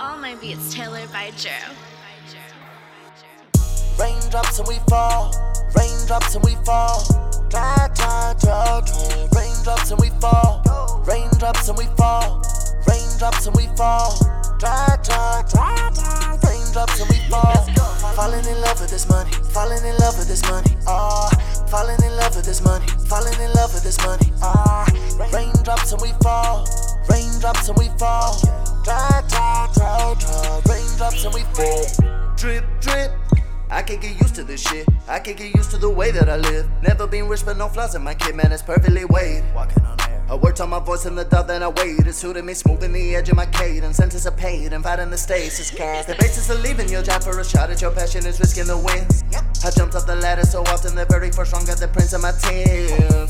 All my beats tailored by Joe. Raindrops and we fall, raindrops and we fall. Glide, glide, glide, glide. Raindrops and we fall, raindrops and we fall, raindrops and we fall. Glide, glide, glide, glide. Raindrops and we fall. Falling in love with this money, falling in love with this money. Ah, falling in love with this money, falling in love with this money. Ah, raindrops and we fall, raindrops and we fall. Glide, glide, glide, glide. Raindrops and we fall. Drip, drip. I can't get used to this shit. I can't get used to the way that I live. Never been rich, but no flaws in my kid, man. It's perfectly weighed. Walking on air. I worked on my voice in the dub, then I waited. It suited me, smoothing the edge of my cadence. Anticipated, inviting the stasis cast. The basis of leaving your job for a shot at your passion is risking the wins. I jumped off the ladder so often, the very first rung got the prints of my Timbs.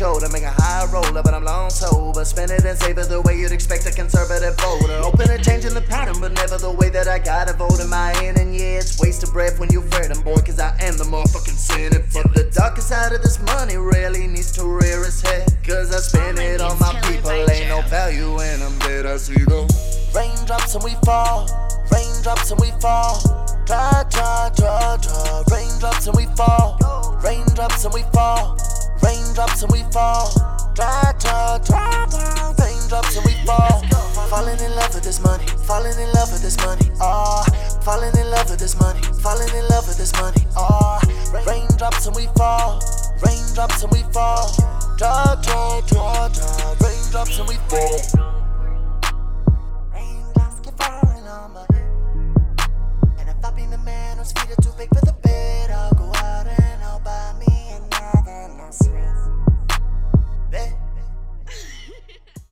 A older, make a high roller, but I'm long sober. Spend it and save it the way you'd expect a conservative voter. Open and changing the pattern, but never the way that I gotta vote in my end. And yeah, it's waste of breath when you fret, boy, cause I am the motherfucking cynic. But the darkest side of this money really needs to rear its head. Cause I spend it on my people, ain't no value in them that I see them. Raindrops and we fall, raindrops and we fall. Dry, dry, dry, dry. Raindrops and we fall, raindrops and we fall, drops and we fall. Drive, drive, drive, drive. Fame drops and we fall. Falling in love with this money. Falling in love with this money. Ah, oh. falling in love with this money. Falling in love with this money. Ah, oh. rain drops and we fall. Rain drops and we fall. Drive, drive, drive, drive. Rain drops and we fall.